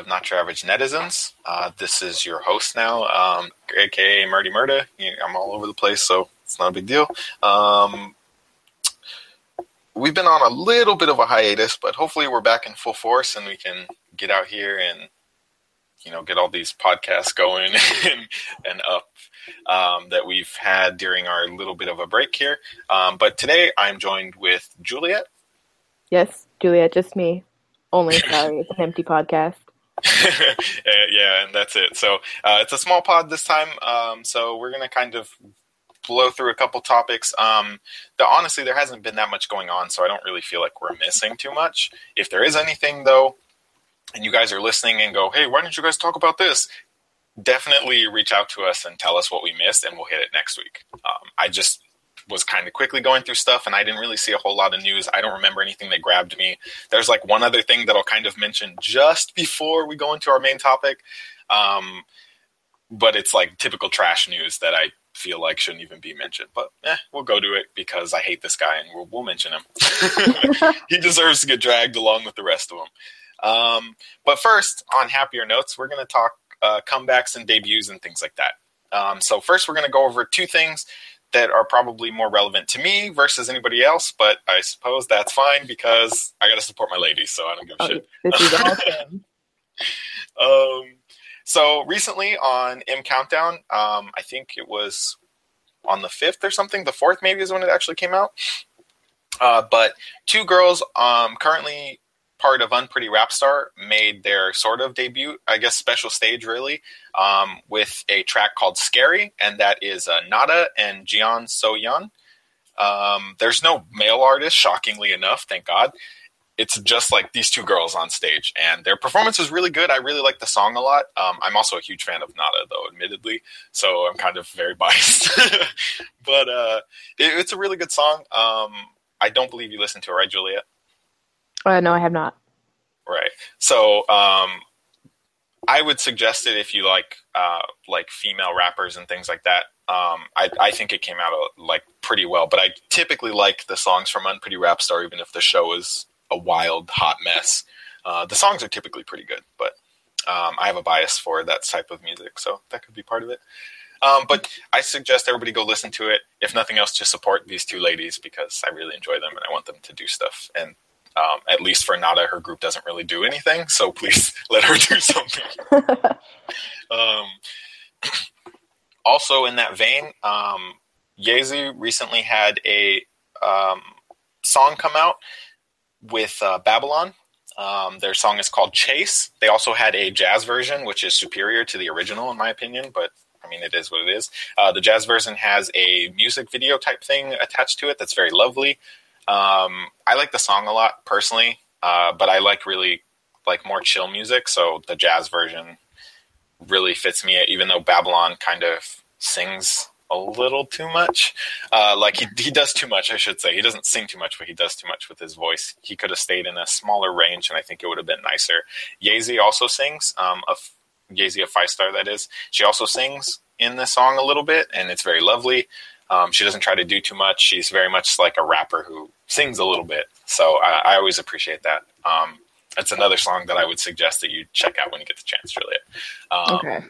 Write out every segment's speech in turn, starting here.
of Not Your Average Netizens. Uh, this is your host now, um, aka Murdy Murda. I'm all over the place, so it's not a big deal. Um, we've been on a little bit of a hiatus, but hopefully we're back in full force and we can get out here and you know get all these podcasts going and, and up um, that we've had during our little bit of a break here. Um, but today I'm joined with Juliet. Yes, Juliet, just me. Only sorry, it's an empty podcast. yeah, and that's it. So uh, it's a small pod this time. Um, so we're gonna kind of blow through a couple topics. Um, the, honestly, there hasn't been that much going on, so I don't really feel like we're missing too much. If there is anything though, and you guys are listening and go, "Hey, why don't you guys talk about this?" Definitely reach out to us and tell us what we missed, and we'll hit it next week. Um, I just was kind of quickly going through stuff and I didn't really see a whole lot of news. I don't remember anything that grabbed me. There's like one other thing that I'll kind of mention just before we go into our main topic. Um, but it's like typical trash news that I feel like shouldn't even be mentioned. But eh, we'll go to it because I hate this guy and we'll, we'll mention him. he deserves to get dragged along with the rest of them. Um, but first, on happier notes, we're going to talk uh, comebacks and debuts and things like that. Um, so first, we're going to go over two things that are probably more relevant to me versus anybody else, but I suppose that's fine because I got to support my ladies, so I don't give a oh, shit. This is awesome. um, so recently on M Countdown, um, I think it was on the fifth or something. The fourth maybe is when it actually came out. Uh, but two girls um, currently part of Unpretty Rap Star made their sort of debut, I guess, special stage really, um, with a track called "Scary," and that is uh, Nada and Jeon Soyeon. Um, there's no male artist, shockingly enough, thank God. It's just like these two girls on stage, and their performance was really good. I really like the song a lot. Um, I'm also a huge fan of Nada, though, admittedly, so I'm kind of very biased. but uh, it, it's a really good song. Um, I don't believe you listened to it, right, Juliet? Uh, no, I have not. Right. So um, I would suggest it if you like uh, like female rappers and things like that. Um, I, I think it came out uh, like pretty well, but I typically like the songs from Unpretty Rap Star, even if the show is a wild hot mess. Uh, the songs are typically pretty good, but um, I have a bias for that type of music, so that could be part of it. Um, but I suggest everybody go listen to it. If nothing else, just support these two ladies because I really enjoy them and I want them to do stuff. And um, at least for Nada, her group doesn't really do anything, so please let her do something. um, also, in that vein, um, Yezi recently had a um, song come out with uh, Babylon. Um, their song is called Chase. They also had a jazz version, which is superior to the original, in my opinion, but I mean, it is what it is. Uh, the jazz version has a music video type thing attached to it that's very lovely. Um, I like the song a lot personally, uh, but I like really like more chill music. So the jazz version really fits me, even though Babylon kind of sings a little too much. Uh, like he he does too much, I should say. He doesn't sing too much, but he does too much with his voice. He could have stayed in a smaller range, and I think it would have been nicer. Yezi also sings. Um, a Yezi, a Fiestar that is. She also sings in the song a little bit, and it's very lovely. Um, she doesn't try to do too much. She's very much like a rapper who sings a little bit. So I, I always appreciate that. Um, that's another song that I would suggest that you check out when you get the chance, Juliet. Um, okay,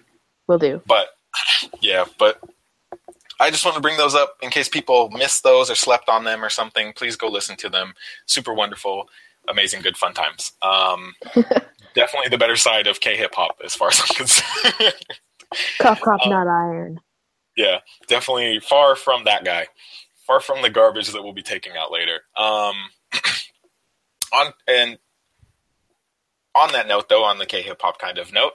will do. But yeah, but I just want to bring those up in case people missed those or slept on them or something. Please go listen to them. Super wonderful, amazing, good fun times. Um, definitely the better side of K hip hop as far as I'm concerned. Cough, cough, um, not iron. Yeah, definitely far from that guy. Far from the garbage that we'll be taking out later. Um, on and on that note, though, on the K hip hop kind of note,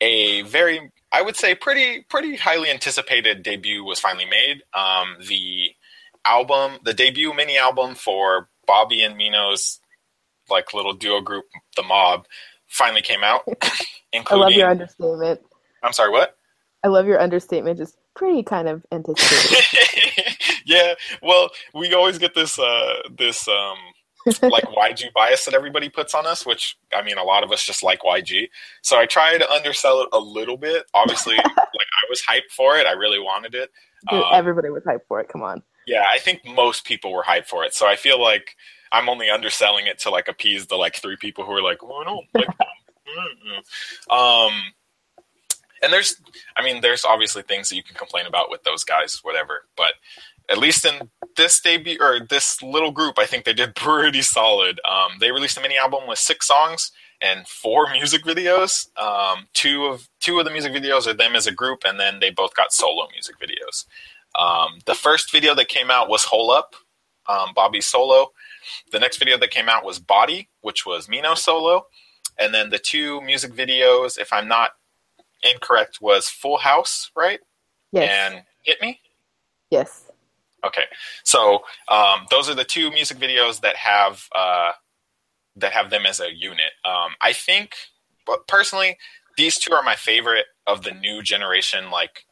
a very, I would say, pretty pretty highly anticipated debut was finally made. Um, the album, the debut mini album for Bobby and Mino's like little duo group, The MOBB, finally came out. I love your understatement. I'm sorry, what? I love your understatement. Just pretty kind of anticipated. yeah, well, we always get this uh, this um, like YG bias that everybody puts on us, which I mean, a lot of us just like YG. So I try to undersell it a little bit. Obviously, like I was hyped for it. I really wanted it. Dude, um, everybody was hyped for it. Come on. Yeah, I think most people were hyped for it. So I feel like I'm only underselling it to like appease the like three people who are like, "Oh, I don't like them." um, and there's, I mean, there's obviously things that you can complain about with those guys, whatever. But at least in this debut or this little group, I think they did pretty solid. Um, they released a mini album with six songs and four music videos. Um, two of two of the music videos are them as a group, and then they both got solo music videos. Um, the first video that came out was "Holup," um, Bobby's solo. The next video that came out was "Body," which was Mino solo, and then the two music videos, if I'm not incorrect, was "Full House," right? Yes. And "Hit Me." yes. Okay, so um, those are the two music videos that have uh, that have them as a unit. Um, I think, but personally, these two are my favorite of the new generation like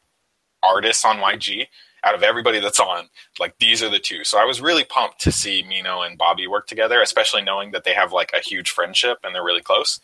artists on YG. Out of everybody that's on, like these are the two. So I was really pumped to see Mino and Bobby work together, especially knowing that they have like a huge friendship and they're really close.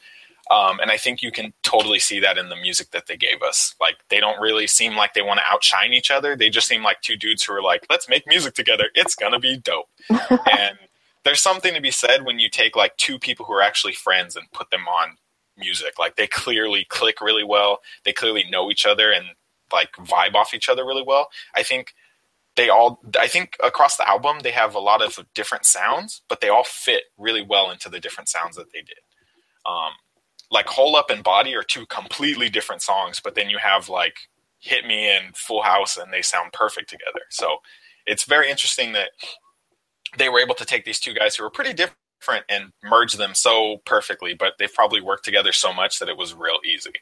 Um, and I think you can totally see that in the music that they gave us. Like they don't really seem like they want to outshine each other. They just seem like two dudes who are like, let's make music together. It's gonna be dope. and there's something to be said when you take like two people who are actually friends and put them on music. Like they clearly click really well. They clearly know each other and like vibe off each other really well. I think they all I think across the album they have a lot of different sounds, but they all fit really well into the different sounds that they did. Um, like Holup and Body are two completely different songs, but then you have like Hit Me and Full House and they sound perfect together. So it's very interesting that they were able to take these two guys who were pretty different and merge them so perfectly, but they've probably worked together so much that it was real easy.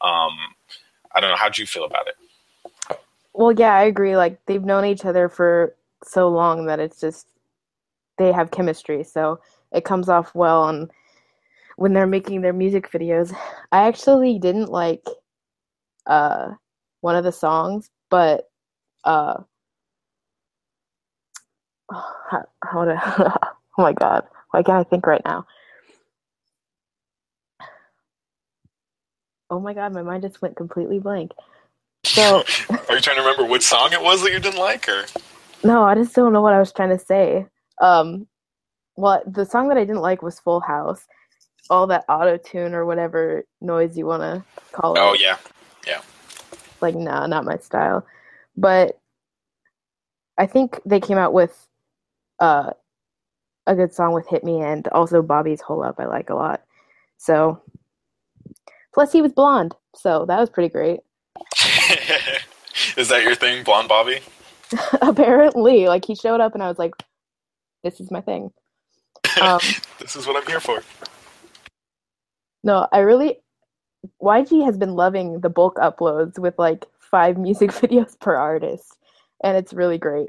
Um, I don't know. How'd you feel about it? Well, yeah, I agree. Like they've known each other for so long that it's just they have chemistry, so it comes off well on when they're making their music videos. I actually didn't like uh one of the songs, but uh how, how oh my god, why can't I think right now? Oh my god, my mind just went completely blank. So Are you trying to remember which song it was that you didn't like, or No, I just don't know what I was trying to say. Um, well, the song that I didn't like was Full House. All that auto tune or whatever noise you want to call it. oh yeah, yeah. Like, nah, not my style. But I think they came out with uh, a good song with Hit Me and also Bobby's Holup I like a lot. So, plus he was blonde, so that was pretty great. is that your thing, Blonde Bobby? Apparently, like he showed up and I was like, this is my thing. Um, this is what I'm here for. No, I really YG has been loving the bulk uploads with like five music videos per artist, and it's really great.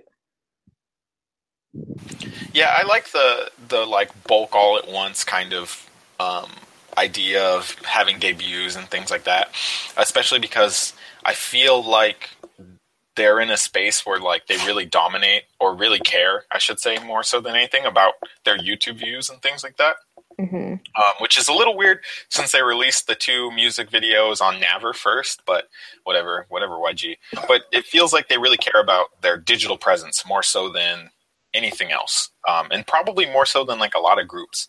Yeah, I like the the like bulk all at once kind of um, idea of having debuts and things like that, especially because I feel like they're in a space where like they really dominate or really care, I should say, more so than anything about their YouTube views and things like that. Hmm Um, which is a little weird since they released the two music videos on Naver first, but whatever, whatever YG. But it feels like they really care about their digital presence more so than anything else, um, and probably more so than like a lot of groups,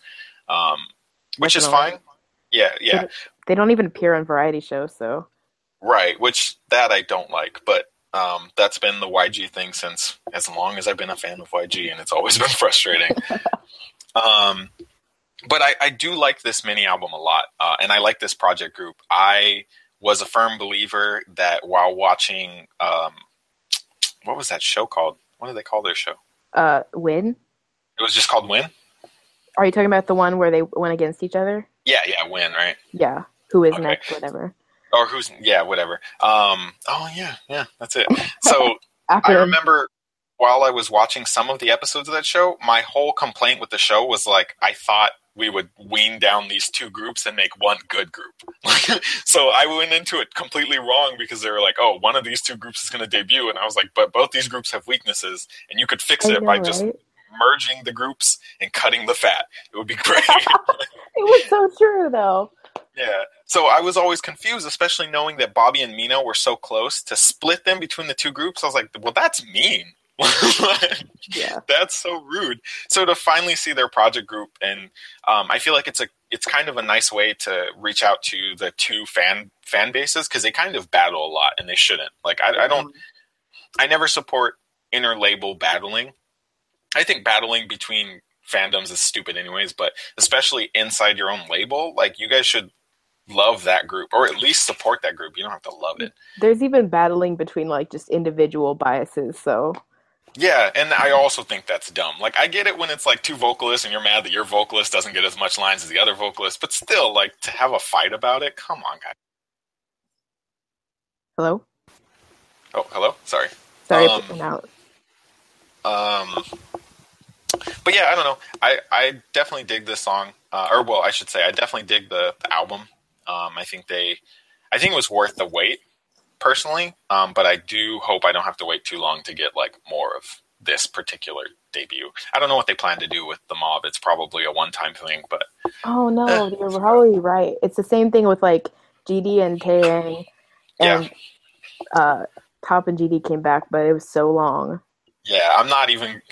um, which is fine. Yeah, yeah, They don't even appear on variety shows, so right. Which that I don't like, but um, that's been the YG thing since as long as I've been a fan of YG, and it's always been frustrating. um, but I, I do like this mini album a lot, uh, and I like this project group. I was a firm believer that while watching, um, what was that show called? What did they call their show? uh, win. It was just called Win. Are you talking about the one where they went against each other? Yeah, yeah, Win, right? Yeah. Who is Okay. next? Whatever. Or who's? Yeah, whatever. Um, oh yeah, yeah, that's it. So I remember while I was watching some of the episodes of that show, my whole complaint with the show was like I thought we would wean down these two groups and make one good group. so I went into it completely wrong because they were like, "Oh, one of these two groups is going to debut," and I was like, "But both these groups have weaknesses, and you could fix I it know, by just merging the groups and cutting the fat. It would be great." It was so true, though. Yeah. So I was always confused, especially knowing that Bobby and Mino were so close to split them between the two groups. I was like, well, that's mean. Yeah. That's so rude. So to finally see their project group, and um, I feel like it's a it's kind of a nice way to reach out to the two fan fan bases because they kind of battle a lot, and they shouldn't. Like I, I don't, I never support inter label battling. I think battling between fandoms is stupid, anyways. But especially inside your own label, like you guys should love that group or at least support that group. You don't have to love it. There's even battling between like just individual biases. So Yeah, and I also think that's dumb. Like I get it when it's like two vocalists and you're mad that your vocalist doesn't get as much lines as the other vocalist, but still like to have a fight about it, come on guys. hello. Oh, hello. Sorry. Sorry Um, for out. Um, but yeah, I don't know. I, I definitely dig this song, uh, or well, I should say, I definitely dig the, the album. Um, I think they, I think it was worth the wait, personally. Um, but I do hope I don't have to wait too long to get like more of this particular debut. I don't know what they plan to do with the MOBB. It's probably a one-time thing, but Oh no, eh. you're probably right. It's the same thing with like GD and Taeyang Yeah. and uh Top and GD came back, but it was so long. Yeah, I'm not even.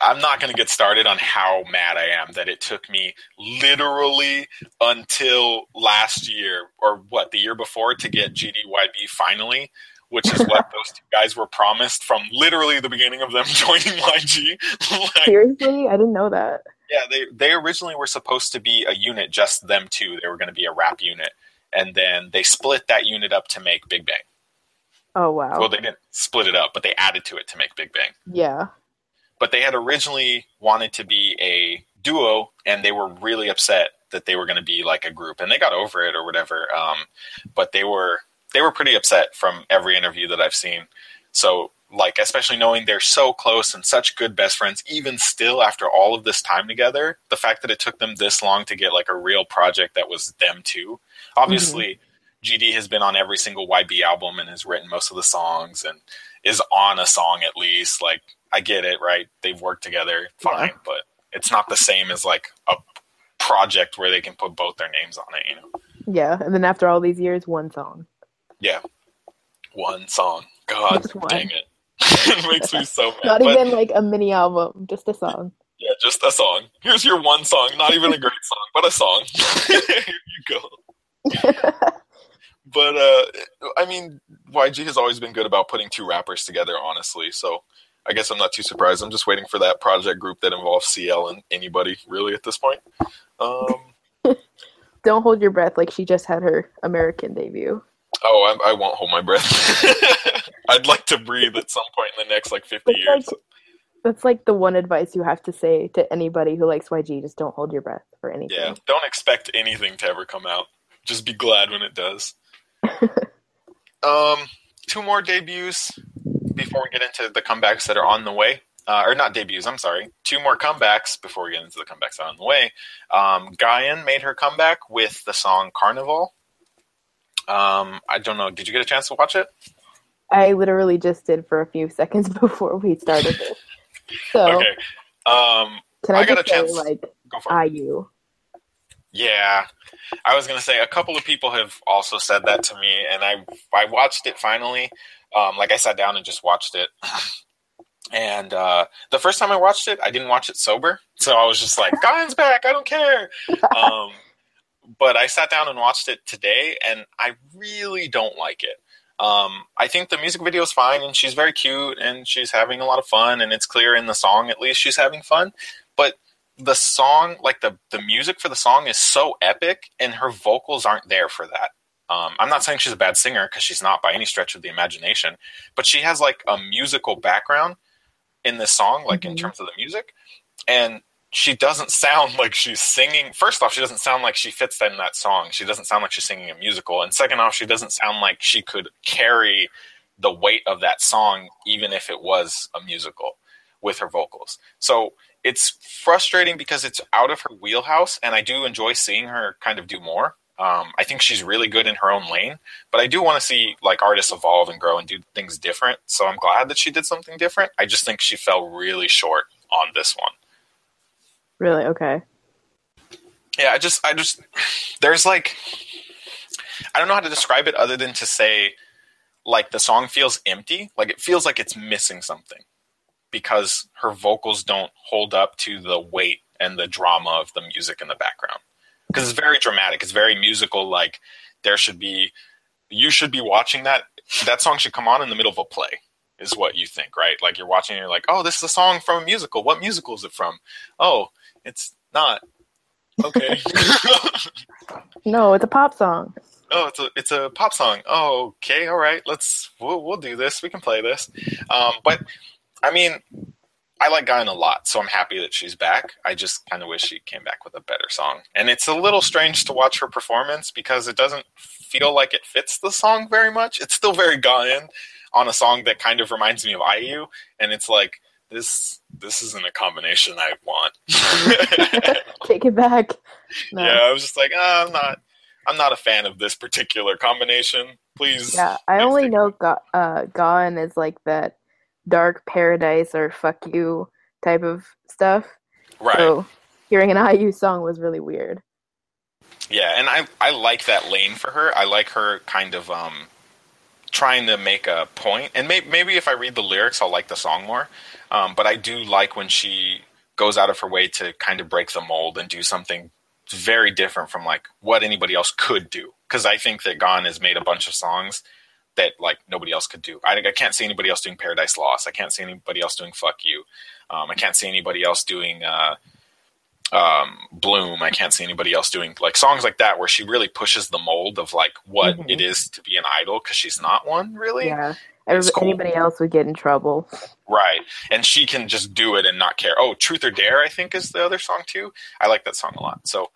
I'm not going to get started on how mad I am that it took me literally until last year or what the year before to get GDYB finally, which is what those two guys were promised from literally the beginning of them joining YG. Like, Seriously? I didn't know that. yeah, they they originally were supposed to be a unit, just them two. They were going to be a rap unit, and then they split that unit up to make Big Bang. Oh wow. Well, they didn't split it up, but they added to it to make Big Bang. yeah. but they had originally wanted to be a duo and they were really upset that they were going to be like a group and they got over it or whatever um, but they were they were pretty upset from every interview that i've seen so like especially knowing they're so close and such good best friends even still after all of this time together the fact that it took them this long to get like a real project that was them too obviously gd has been on every single yb album and has written most of the songs and is on a song at least like i get it right they've worked together fine Yeah. but it's not the same as like a project where they can put both their names on it you know Yeah. And then after all these years, one song. yeah one song god one. dang it it makes me so mad Not But- even like a mini album, just a song. Yeah, just a song. Here's your one song. Not even a great song, but a song. Here you go. But uh, I mean, YG has always been good about putting two rappers together, honestly. So I guess I'm not too surprised. I'm just waiting for that project group that involves CL and anybody really at this point. Um, Don't hold your breath like she just had her American debut. oh, I, I won't hold my breath. I'd like to breathe at some point in the next like 50 That's years. like that's like the one advice you have to say to anybody who likes YG. Just don't hold your breath for anything. Yeah, don't expect anything to ever come out. Just be glad when it does. Um, two more debuts before we get into the comebacks that are on the way. Uh, or not debuts, I'm sorry. Two more comebacks before we get into the comebacks that are on the way. Um, Gain made her comeback with the song Carnival. Um, I don't know. Did you get a chance to watch it? I literally just did for a few seconds before we started this. So Okay. Um, can I, I got a chance. say like go for it. IU? Yeah, I was gonna say a couple of people have also said that to me, and I I watched it finally. Um, like I sat down and just watched it, and uh, the first time I watched it, I didn't watch it sober, so I was just like, "Gain's back, I don't care." Um, but I sat down and watched it today, and I really don't like it. Um, I think the music video is fine, and she's very cute, and she's having a lot of fun, and it's clear in the song at least she's having fun. But the song, like the the music for the song, is so epic, and her vocals aren't there for that. Um, I'm not saying she's a bad singer because she's not by any stretch of the imagination, but she has like a musical background in this song, like in Mhm. terms of the music, and she doesn't sound like she's singing. First off, she doesn't sound like she fits in that song. She doesn't sound like she's singing a musical, and second off, she doesn't sound like she could carry the weight of that song, even if it was a musical, with her vocals. So it's frustrating because it's out of her wheelhouse, and I do enjoy seeing her kind of do more. Um, I think she's really good in her own lane, but I do want to see like artists evolve and grow and do things different. So I'm glad that she did something different. I just think she fell really short on this one. Really? Okay. Yeah, I just, I just, there's like, I don't know how to describe it other than to say, like the song feels empty. Like it feels like it's missing something. Because her vocals don't hold up to the weight and the drama of the music in the background. Because it's very dramatic. It's very musical. Like there should be, you should be watching that. That song should come on in the middle of a play. Is what you think, right? Like you're watching, and you're like, oh, this is a song from a musical. What musical is it from? Oh, it's not. Okay. no, it's a pop song. Oh, it's a it's a pop song. Oh, okay, all right. Let's we'll we'll do this. We can play this. Um, but I mean, I like Gain a lot, so I'm happy that she's back. I just kind of wish she came back with a better song. And it's a little strange to watch her performance because it doesn't feel like it fits the song very much. It's still very Gain on a song that kind of reminds me of IU, and it's like this this isn't a combination I want. Take it back. No. Yeah, I was just like, oh, I'm not I'm not a fan of this particular combination. Please. Yeah, I only know Ga- uh, Gain is like that dark paradise or fuck you type of stuff. Right. So hearing an IU song was really weird. Yeah, and I I like that lane for her. I like her kind of um trying to make a point. and maybe maybe if I read the lyrics, I'll like the song more. Um, but I do like when she goes out of her way to kind of break the mold and do something very different from like what anybody else could do. Because I think that Gain has made a bunch of songs that like nobody else could do. I, I can't see anybody else doing Paradise Lost. I can't see anybody else doing Fuck You. Um, I can't see anybody else doing uh, um, Bloom. I can't see anybody else doing like songs like that where she really pushes the mold of like what mm-hmm. it is to be an idol because she's not one really. Yeah. Anybody else would get in trouble. Right. And she can just do it and not care. Oh, Truth or Dare, I think, is the other song too. I like that song a lot. So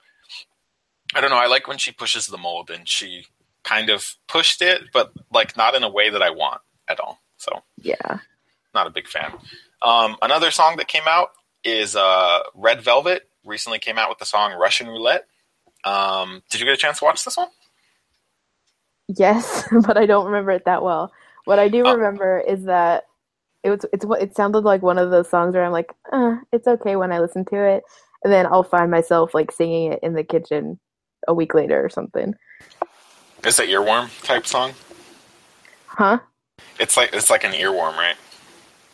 I don't know. I like when she pushes the mold and she kind of pushed it, but like not in a way that I want at all. So yeah, not a big fan. Um, another song that came out is uh, Red Velvet. Recently came out with the song Russian Roulette. Um, did you get a chance to watch this one? Yes, but I don't remember it that well. What I do oh. remember is that it was it's what it sounded like one of those songs where I'm like, uh, it's okay when I listen to it, and then I'll find myself like singing it in the kitchen a week later or something. Is that earworm type song? Huh? It's like it's like an earworm, right?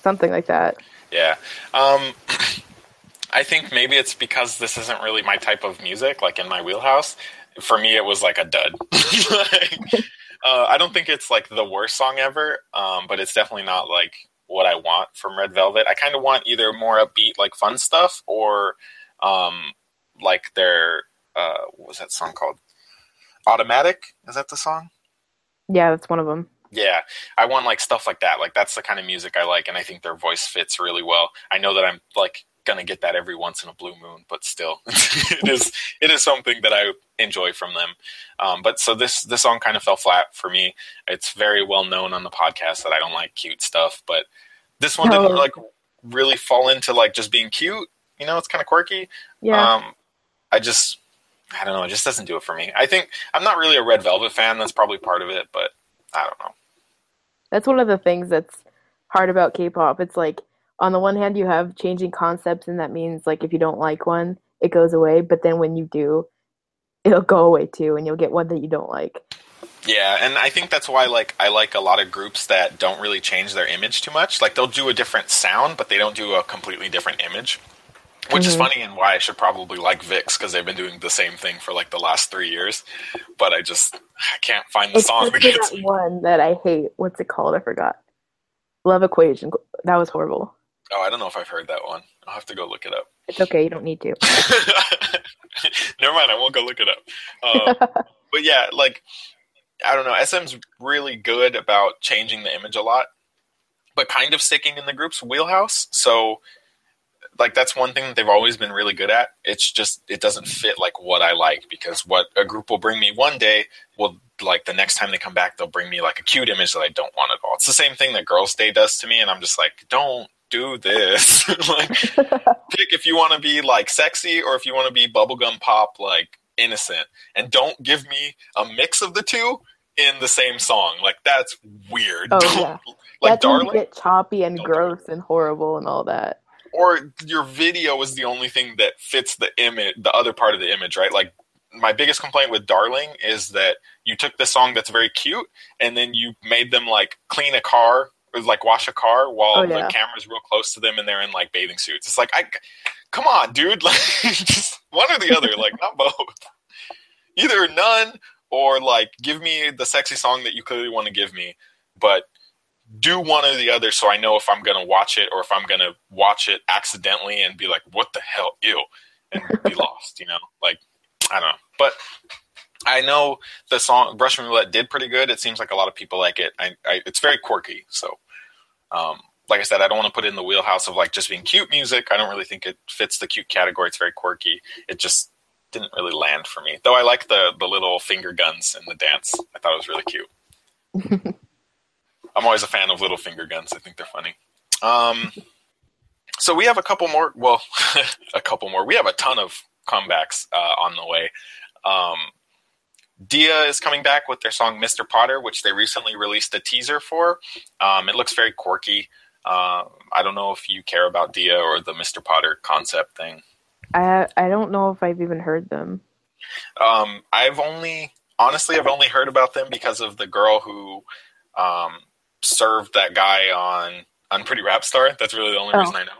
Something like that. Yeah. Um, I think maybe it's because this isn't really my type of music, like in my wheelhouse. For me, it was like a dud. like, uh, I don't think it's like the worst song ever, um, but it's definitely not like what I want from Red Velvet. I kind of want either more upbeat, like fun stuff, or um, like their uh, what was that song called? Automatic is that the song? Yeah, that's one of them. Yeah, I want like stuff like that. Like that's the kind of music I like, and I think their voice fits really well. I know that I'm like gonna get that every once in a blue moon, but still, it is it is something that I enjoy from them. Um, but so this this song kind of fell flat for me. It's very well known on the podcast that I don't like cute stuff, but this one didn't like really fall into like just being cute. You know, it's kind of quirky. Yeah. Um, I just I don't know. It just doesn't do it for me. I think I'm not really a Red Velvet fan. That's probably part of it, but I don't know. That's one of the things that's hard about K-pop. It's like on the one hand you have changing concepts, and that means like if you don't like one, it goes away. But then when you do, it'll go away too, and you'll get one that you don't like. Yeah, and I think that's why like I like a lot of groups that don't really change their image too much. Like they'll do a different sound, but they don't do a completely different image. Which mm-hmm. is funny and why I should probably like VIXX because they've been doing the same thing for like the last three years. But I just I can't find the it's song. That one that I hate. What's it called? I forgot. Love Equation. That was horrible. Oh, I don't know if I've heard that one. I'll have to go look it up. It's okay. You don't need to. Never mind. I won't go look it up. Um, but yeah, like I don't know. SM's really good about changing the image a lot, but kind of sticking in the group's wheelhouse. So like that's one thing that they've always been really good at. It's just it doesn't fit like what I like because what a group will bring me one day will like the next time they come back they'll bring me like a cute image that I don't want at all. It's the same thing that Girls Day does to me, and I'm just like, don't do this. like pick if you want to be like sexy or if you want to be bubblegum pop like innocent, and don't give me a mix of the two in the same song. Like that's weird. Oh, yeah. Like that's darling, get choppy and gross and horrible and all that or your video is the only thing that fits the image, the other part of the image, right? Like my biggest complaint with Darling is that you took the song that's very cute and then you made them like clean a car or like wash a car while Oh, yeah. the camera's real close to them and they're in like bathing suits. It's like I, come on, dude, like just one or the other, like not both. Either none or like give me the sexy song that you clearly want to give me, but do one or the other so I know if I'm gonna watch it or if I'm gonna watch it accidentally and be like, what the hell, ew, and be lost, you know? Like I don't know, but I know the song Russian Roulette did pretty good. It seems like a lot of people like it. I, I it's very quirky, so um, like I said, I don't want to put it in the wheelhouse of like just being cute music. I don't really think it fits the cute category. It's very quirky. It just didn't really land for me. Though I like the the little finger guns in the dance. I thought it was really cute. I'm always a fan of little finger guns. I think they're funny. Um, so we have a couple more. Well, a couple more. We have a ton of comebacks uh, on the way. Um, Dia is coming back with their song "Mr. Potter," which they recently released a teaser for. Um, it looks very quirky. Uh, I don't know if you care about Dia or the Mr. Potter concept thing. I I don't know if I've even heard them. Um, I've only, honestly, I've only heard about them because of the girl who um, served that guy on on Pretty Rap Star. That's really the only Oh. reason I know.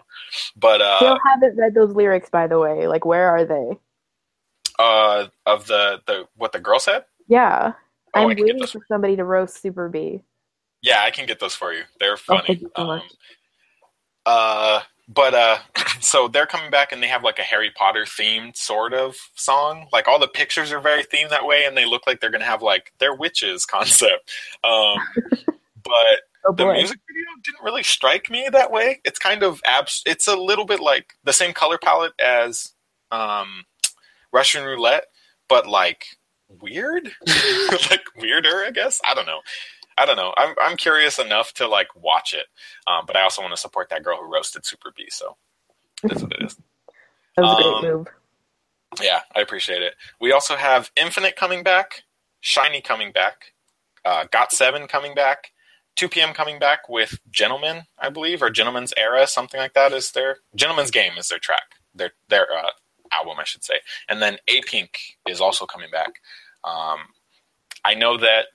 But Still uh, haven't read those lyrics, by the way. Like, where are they? uh, of the the what the girl said. Yeah, Oh, I'm I can get waiting for somebody to roast Superbee. Yeah, I can get those for you. They're Oh, funny. thank you so Um. Uh, but uh, so they're coming back and they have like a Harry Potter themed sort of song. Like all the pictures are very themed that way, and they look like they're gonna have like they're witches concept. Um, but Oh the music video didn't really strike me that way. It's kind of abs. It's a little bit like the same color palette as um, Russian Roulette, but like weird, like weirder. I guess I don't know. I don't know. I'm I'm curious enough to like watch it, um, but I also want to support that girl who roasted Superbee. So that's what it is. That was a um, great move. Yeah, I appreciate it. We also have Infinite coming back, SHINee coming back, uh, GOT7 coming back, 2 p.m. coming back with Gentlemen, I believe, or Gentlemen's Era, something like that is their Gentlemen's Game is their track, their their uh, album, I should say, and then A Pink is also coming back. Um, I know that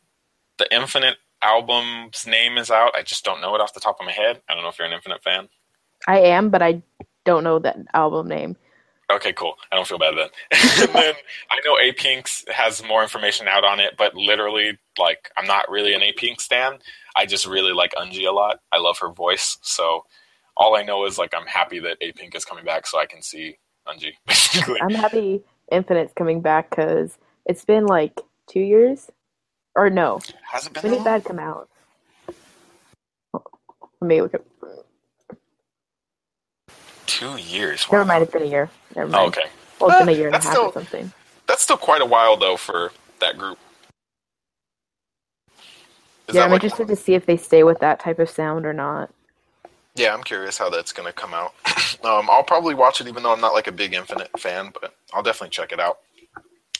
the Infinite album's name is out. I just don't know it off the top of my head. I don't know if you're an Infinite fan. I am, but I don't know that album name. Okay, cool. I don't feel bad then. and then I know A Pink's has more information out on it, but literally, like, I'm not really an A Pink stan. I just really like Eunji a lot. I love her voice. So all I know is, like, I'm happy that A Pink is coming back so I can see Eunji, basically. I'm happy Infinite's coming back because it's been like two years, or no, Has it been when that did long? that come out? Let me look at. Two years. Never Wow. mind, it's been a year. Never mind. Oh, okay. Well, it's been a year and a half still- or something. That's still quite a while, though, for that group. Is yeah, I'm like- interested to see if they stay with that type of sound or not. Yeah, I'm curious how that's going to come out. um, I'll probably watch it, even though I'm not like a big Infinite fan, but I'll definitely check it out.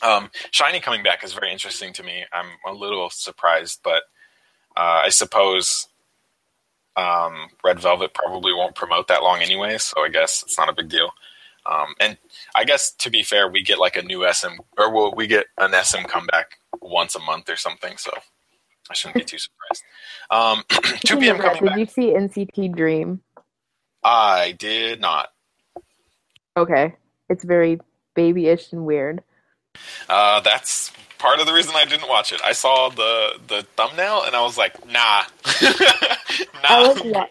Um, SHINee coming back is very interesting to me. I'm a little surprised, but uh, I suppose um, Red Velvet probably won't promote that long anyway, so I guess it's not a big deal. Um, and I guess to be fair, we get like a new SM, or we'll, we get an SM comeback once a month or something, so I shouldn't be too surprised. Um, 2 p.m. Coming back. Did you see NCT Dream? I did not. Okay, it's very babyish and weird. Uh, that's part of the reason I didn't watch it. I saw the the thumbnail and I was like, nah, I was wa-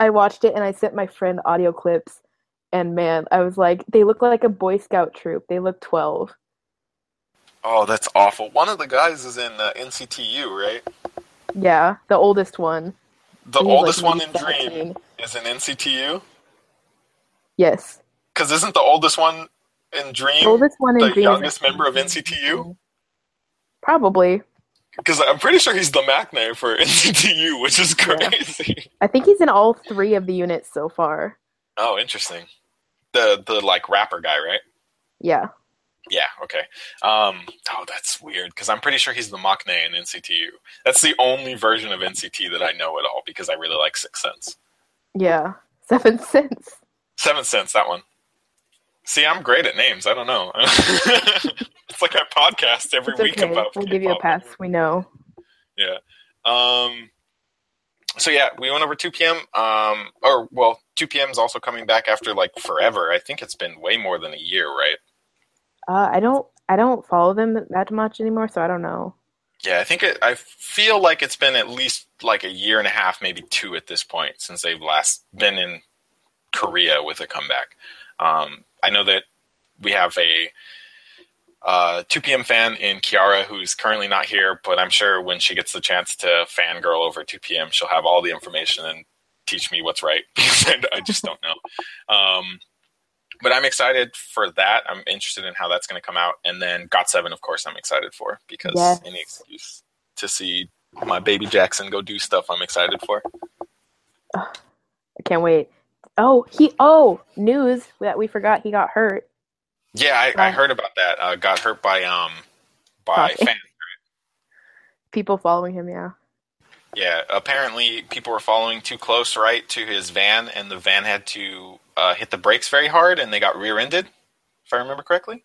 I watched it and I sent my friend audio clips, and man, I was like, they look like a Boy Scout troop. They look twelve. Oh, that's awful. One of the guys is in uh, NCTU, right? Yeah, the oldest one. The He's, like, oldest one in Dream is in NCTU. Yes, Because isn't the oldest one in Dream the oldest one in the Dream. youngest member of NCTU? Probably. Because I'm pretty sure he's the maknae for NCTU, which is Yeah. crazy. I think he's in all three of the units so far. Oh, interesting. The the like rapper guy, right? Yeah. Yeah, okay. Um, oh, that's weird because I'm pretty sure he's the maknae in NCTU. That's the only version of NCT that I know at all because I really like Six Sense. Yeah. Seven cents. Seventh Sense, that one. See, I'm great at names. I don't know. it's like I podcast every It's week okay. about. We'll give you a K-pop. pass. We know. Yeah. Um, so yeah, we went over 2 p.m. Um, or well, 2 p.m. is also coming back after like forever. I think it's been way more than a year, right? Uh, I don't I don't follow them that much anymore, so I don't know. Yeah, I think it. I feel like it's been at least like a year and a half, maybe two at this point since they've last been in Korea with a comeback. Um, I know that we have a uh, 2 p.m. fan in Kiara who's currently not here, but I'm sure when she gets the chance to fangirl over 2 p.m., she'll have all the information and teach me what's right because I just don't know. Um, but I'm excited for that. I'm interested in how that's going to come out. And then GOT7, of course, I'm excited for because yes. any excuse to see my baby Jackson go do stuff I'm excited for. I can't wait. Oh, he, oh, news that we forgot he got hurt. Yeah, I, I heard about that. Uh, got hurt by um by fans. People following him, yeah. Yeah, apparently people were following too close, right, to his van, and the van had to uh, hit the brakes very hard, and they got rear-ended. If I remember correctly.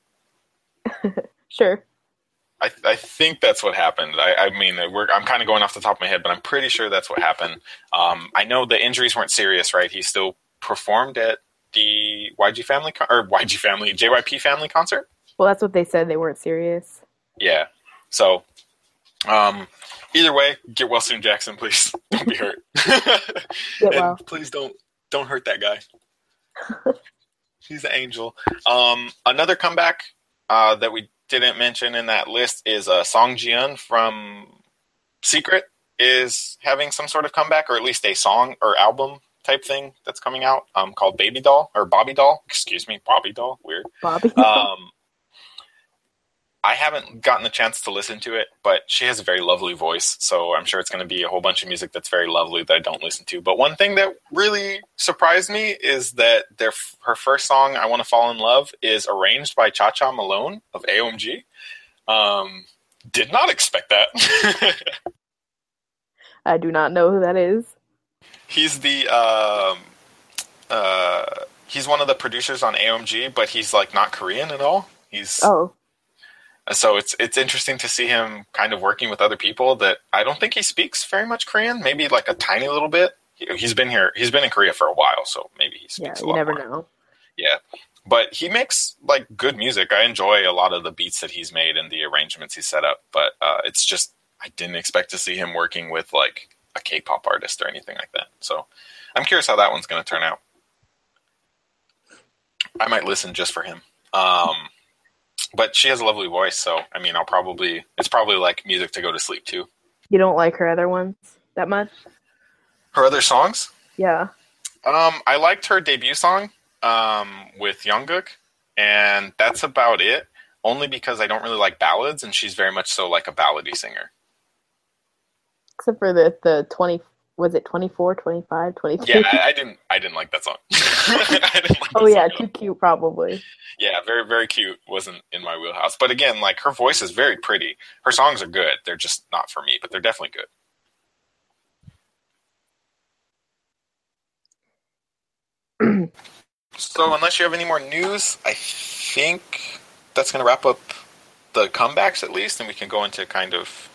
sure. I, I think that's what happened. I, I mean, I'm kind of going off the top of my head, but I'm pretty sure that's what happened. Um, I know the injuries weren't serious, right? He still performed at the YG family con- or YG family JYP family concert. Well, that's what they said. They weren't serious. Yeah. So, um, either way, get well soon, Jackson. Please don't be hurt. get well. please don't don't hurt that guy. He's an angel. Um, another comeback uh, that we didn't mention in that list is uh, Song Jieun from Secret is having some sort of comeback, or at least a song or album type thing that's coming out um, called Baby Doll or Bobby Doll. Excuse me, Bobby Doll. Weird. Bobby. Um, I haven't gotten the chance to listen to it, but she has a very lovely voice, so I'm sure it's going to be a whole bunch of music that's very lovely that I don't listen to. But one thing that really surprised me is that their her first song, "I Want to Fall in Love," is arranged by Cha Cha Malone of AOMG. Um, did not expect that. I do not know who that is. He's the um, uh, he's one of the producers on AMG, but he's like not Korean at all. He's oh so it's it's interesting to see him kind of working with other people that I don't think he speaks very much Korean, maybe like a tiny little bit. He's been here, he's been in Korea for a while, so maybe he speaks. Yeah, you never more. know. Yeah, but he makes like good music. I enjoy a lot of the beats that he's made and the arrangements he set up. But uh, it's just I didn't expect to see him working with like a K-pop artist or anything like that. So I'm curious how that one's going to turn out. I might listen just for him. Um, but she has a lovely voice, so I mean, I'll probably it's probably like music to go to sleep to. You don't like her other ones that much? Her other songs? Yeah. Um, I liked her debut song um, with Jungkook, and that's about it. Only because I don't really like ballads, and she's very much so like a ballady singer. Except for the the twenty was it 24 25 23 yeah I, I, didn't i didn't like that song. Like oh yeah too cute probably. Yeah very very cute wasn't in my wheelhouse. But again like her voice is very pretty. Her songs are good. They're just not for me but they're definitely good. So unless you have any more news i think that's going to wrap up the comebacks at least and we can go into kind of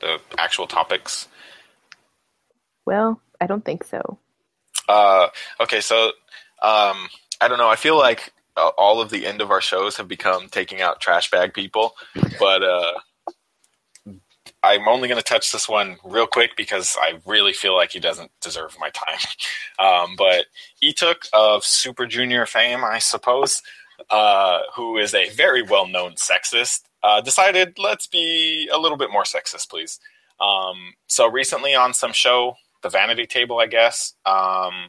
the actual topics well, I don't think so. Uh, okay, so um, I don't know. I feel like uh, all of the end of our shows have become taking out trash bag people, but uh, I'm only going to touch this one real quick because I really feel like he doesn't deserve my time. Um, but Leeteuk of Super Junior fame, I suppose, uh, who is a very well known sexist, uh, decided let's be a little bit more sexist, please. Um, so recently on some show the vanity table, I guess, um,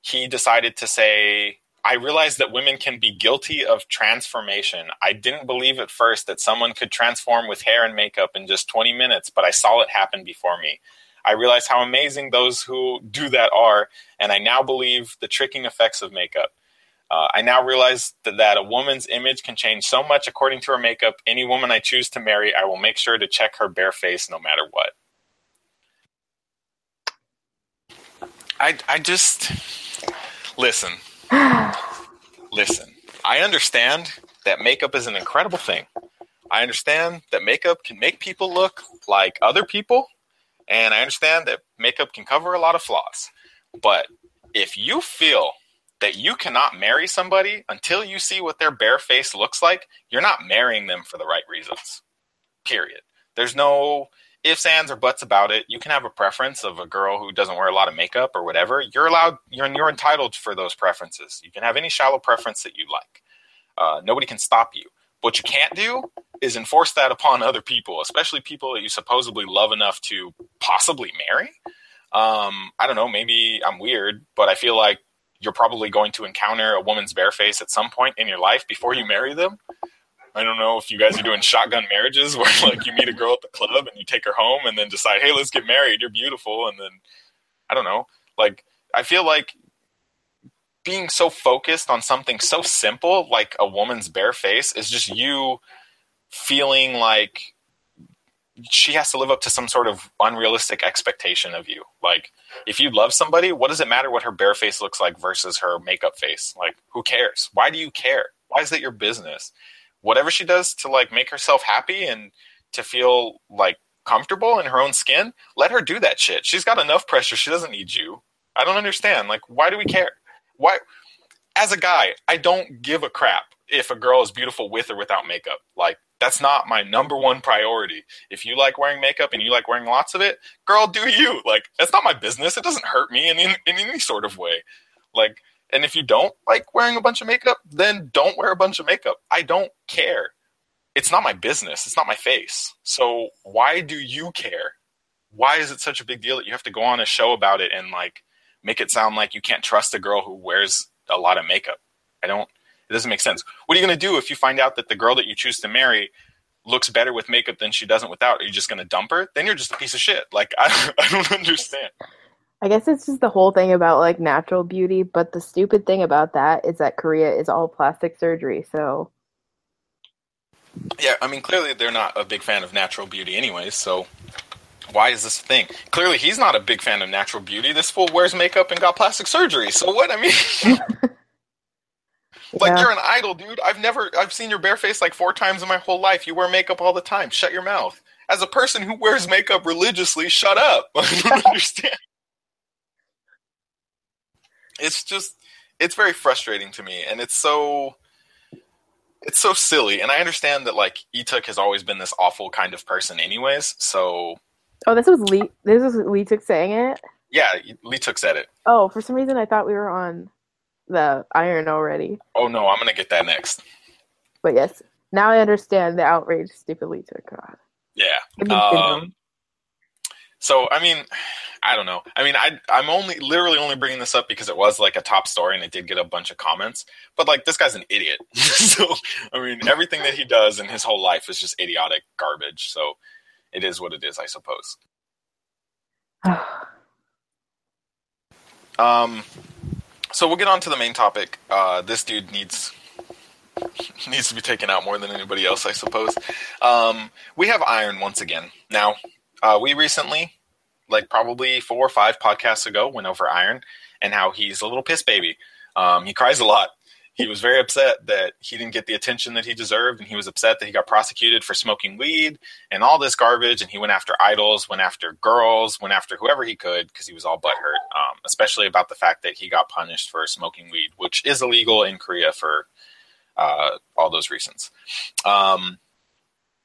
he decided to say, I realized that women can be guilty of transformation. I didn't believe at first that someone could transform with hair and makeup in just 20 minutes, but I saw it happen before me. I realized how amazing those who do that are, and I now believe the tricking effects of makeup. Uh, I now realize that, that a woman's image can change so much according to her makeup. Any woman I choose to marry, I will make sure to check her bare face no matter what. I I just listen. listen. I understand that makeup is an incredible thing. I understand that makeup can make people look like other people, And I understand that makeup can cover a lot of flaws. But if you feel that you cannot marry somebody until you see what their bare face looks like, you're not marrying them for the right reasons. Period. There's no ifs, ands, or buts about it. You can have a preference of a girl who doesn't wear a lot of makeup or whatever. You're allowed, you're, you're entitled for those preferences. You can have any shallow preference that you like. Uh, nobody can stop you. What you can't do is enforce that upon other people, especially people that you supposedly love enough to possibly marry. Um, I don't know, maybe I'm weird, but I feel like you're probably going to encounter a woman's bare face at some point in your life before you marry them. I don't know if you guys are doing shotgun marriages where like you meet a girl at the club and you take her home and then decide, hey, let's get married. You're beautiful, and then I don't know. Like I feel like being so focused on something so simple like a woman's bare face is just you feeling like she has to live up to some sort of unrealistic expectation of you. Like, if you love somebody, what does it matter what her bare face looks like versus her makeup face? Like, who cares? Why do you care? Why is that your business? Whatever she does to like make herself happy and to feel like comfortable in her own skin, let her do that shit. She's got enough pressure. She doesn't need you. I don't understand. Like, why do we care? Why? As a guy, I don't give a crap if a girl is beautiful with or without makeup. Like, that's not my number one priority. If you like wearing makeup and you like wearing lots of it, girl, do you. Like, that's not my business. It doesn't hurt me in, in, in any sort of way. Like, and if you don't like wearing a bunch of makeup, then don't wear a bunch of makeup. I don't care. It's not my business. It's not my face. So why do you care? Why is it such a big deal that you have to go on a show about it and like make it sound like you can't trust a girl who wears a lot of makeup? I don't it doesn't make sense. What are you going to do if you find out that the girl that you choose to marry looks better with makeup than she doesn't without? Are you just going to dump her? Then you're just a piece of shit. Like I, I don't understand. I guess it's just the whole thing about like natural beauty, but the stupid thing about that is that Korea is all plastic surgery. So yeah, I mean clearly they're not a big fan of natural beauty anyways, so why is this a thing? Clearly he's not a big fan of natural beauty. This fool wears makeup and got plastic surgery. So what? I mean Like yeah. you're an idol, dude. I've never I've seen your bare face like four times in my whole life. You wear makeup all the time. Shut your mouth. As a person who wears makeup religiously, shut up. I don't understand. It's just it's very frustrating to me and it's so it's so silly and i understand that like Leeteuk has always been this awful kind of person anyways so oh this was lee this was Leeteuk saying it yeah Leeteuk said it oh for some reason i thought we were on the iron already. Oh no, I'm gonna get that next. But yes, now I understand the outrage stupidly took God. Yeah. Um, so I mean, I don't know. I mean, I I'm only literally only bringing this up because it was like a top story and it did get a bunch of comments. But like, this guy's an idiot. so I mean, everything that he does in his whole life is just idiotic garbage. So it is what it is, I suppose. um, so we'll get on to the main topic. Uh, this dude needs needs to be taken out more than anybody else, I suppose. Um, we have Iron once again. Now, uh, we recently, like probably four or five podcasts ago, went over Iron and how he's a little piss baby. Um, he cries a lot he was very upset that he didn't get the attention that he deserved, and he was upset that he got prosecuted for smoking weed and all this garbage. And he went after idols, went after girls, went after whoever he could because he was all butthurt, um, especially about the fact that he got punished for smoking weed, which is illegal in Korea for uh, all those reasons. Um,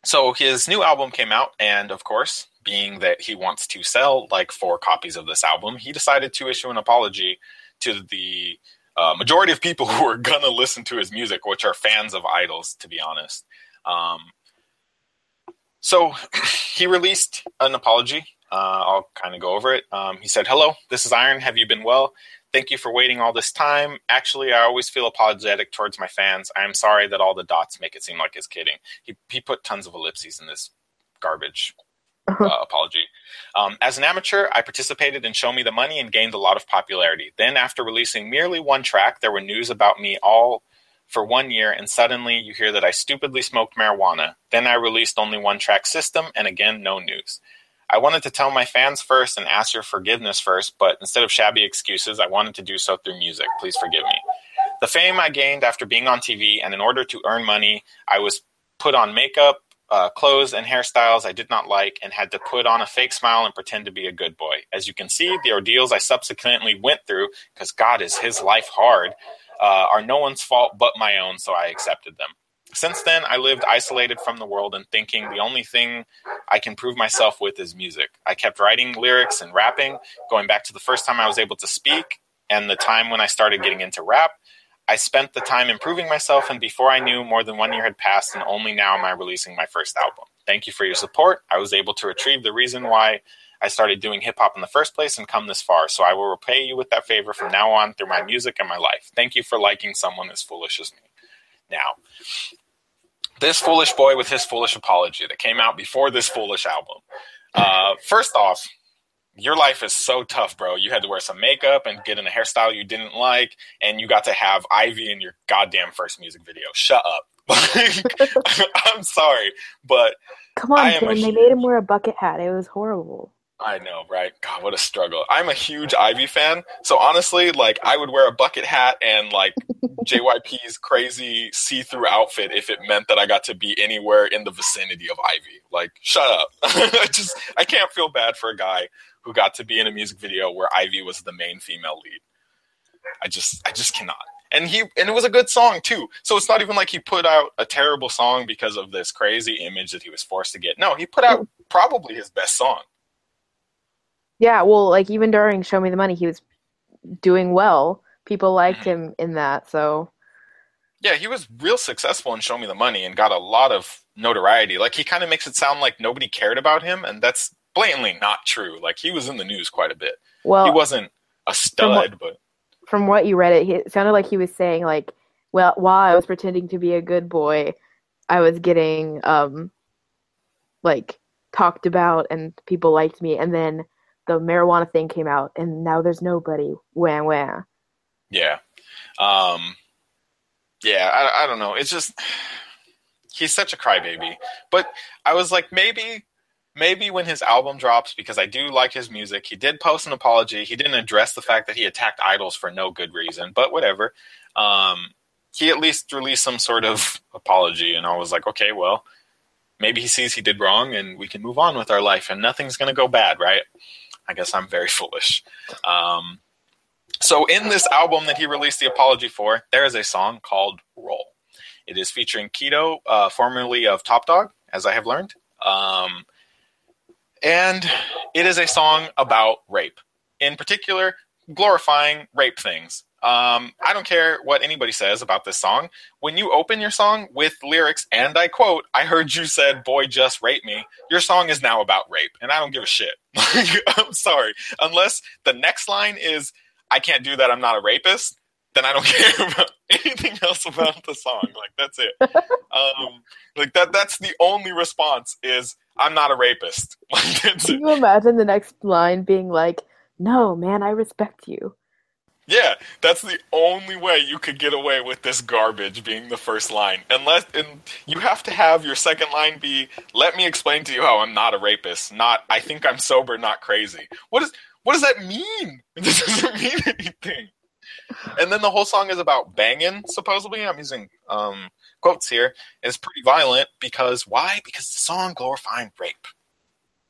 so his new album came out, and of course, being that he wants to sell like four copies of this album, he decided to issue an apology to the uh, majority of people who are gonna listen to his music, which are fans of idols, to be honest. Um, so he released an apology. Uh, I'll kind of go over it. Um, he said, "Hello, this is Iron. Have you been well? Thank you for waiting all this time. Actually, I always feel apologetic towards my fans. I am sorry that all the dots make it seem like it's kidding. He he put tons of ellipses in this garbage uh, apology. Um, as an amateur, I participated in Show Me the Money and gained a lot of popularity. Then, after releasing merely one track, there were news about me all for one year, and suddenly you hear that I stupidly smoked marijuana. Then I released only one track system, and again, no news. I wanted to tell my fans first and ask your forgiveness first, but instead of shabby excuses, I wanted to do so through music. Please forgive me. The fame I gained after being on TV, and in order to earn money, I was put on makeup, uh, clothes and hairstyles I did not like and had to put on a fake smile and pretend to be a good boy. As you can see, the ordeals I subsequently went through, because God is his life hard, uh, are no one's fault but my own, so I accepted them. Since then, I lived isolated from the world and thinking the only thing I can prove myself with is music. I kept writing lyrics and rapping, going back to the first time I was able to speak and the time when I started getting into rap. I spent the time improving myself, and before I knew, more than one year had passed, and only now am I releasing my first album. Thank you for your support. I was able to retrieve the reason why I started doing hip hop in the first place and come this far, so I will repay you with that favor from now on through my music and my life. Thank you for liking someone as foolish as me. Now, this foolish boy with his foolish apology that came out before this foolish album. Uh, first off, your life is so tough, bro. You had to wear some makeup and get in a hairstyle you didn't like, and you got to have Ivy in your goddamn first music video. Shut up. I'm sorry, but come on, Tim. They made him wear a bucket hat. It was horrible. I know, right? God, what a struggle. I'm a huge Ivy fan. So honestly, like I would wear a bucket hat and like JYP's crazy see-through outfit if it meant that I got to be anywhere in the vicinity of Ivy. Like, shut up. I just I can't feel bad for a guy who got to be in a music video where Ivy was the main female lead. I just I just cannot. And he and it was a good song too. So it's not even like he put out a terrible song because of this crazy image that he was forced to get. No, he put out probably his best song. Yeah, well, like even during Show Me the Money, he was doing well. People liked mm-hmm. him in that, so yeah, he was real successful in Show Me the Money and got a lot of notoriety. Like he kind of makes it sound like nobody cared about him, and that's blatantly not true. Like he was in the news quite a bit. Well, he wasn't a stud, what, but from what you read, it, it sounded like he was saying like, well, while I was pretending to be a good boy, I was getting um like talked about and people liked me, and then the marijuana thing came out, and now there's nobody. Wah wah. Yeah, um, yeah. I, I don't know. It's just he's such a crybaby. But I was like, maybe, maybe when his album drops, because I do like his music. He did post an apology. He didn't address the fact that he attacked idols for no good reason, but whatever. Um, he at least released some sort of apology, and I was like, okay, well, maybe he sees he did wrong, and we can move on with our life, and nothing's gonna go bad, right? I guess I'm very foolish. Um, so, in this album that he released the apology for, there is a song called Roll. It is featuring Kidoh, uh, formerly of ToppDogg, as I have learned. Um, and it is a song about rape. In particular, glorifying rape things. Um, I don't care what anybody says about this song. When you open your song with lyrics, and I quote, I heard you said, boy, just rape me, your song is now about rape. And I don't give a shit. I'm sorry. Unless the next line is, I can't do that, I'm not a rapist, then I don't care about anything else about the song. Like, that's it. Um, like, that, that's the only response is, I'm not a rapist. Can you imagine the next line being like, no, man, I respect you? Yeah, that's the only way you could get away with this garbage being the first line. Unless and you have to have your second line be let me explain to you how I'm not a rapist, not I think I'm sober, not crazy. What is what does that mean? It doesn't mean anything. And then the whole song is about banging, supposedly. I'm using um, quotes here, is pretty violent because why? Because the song glorifying rape.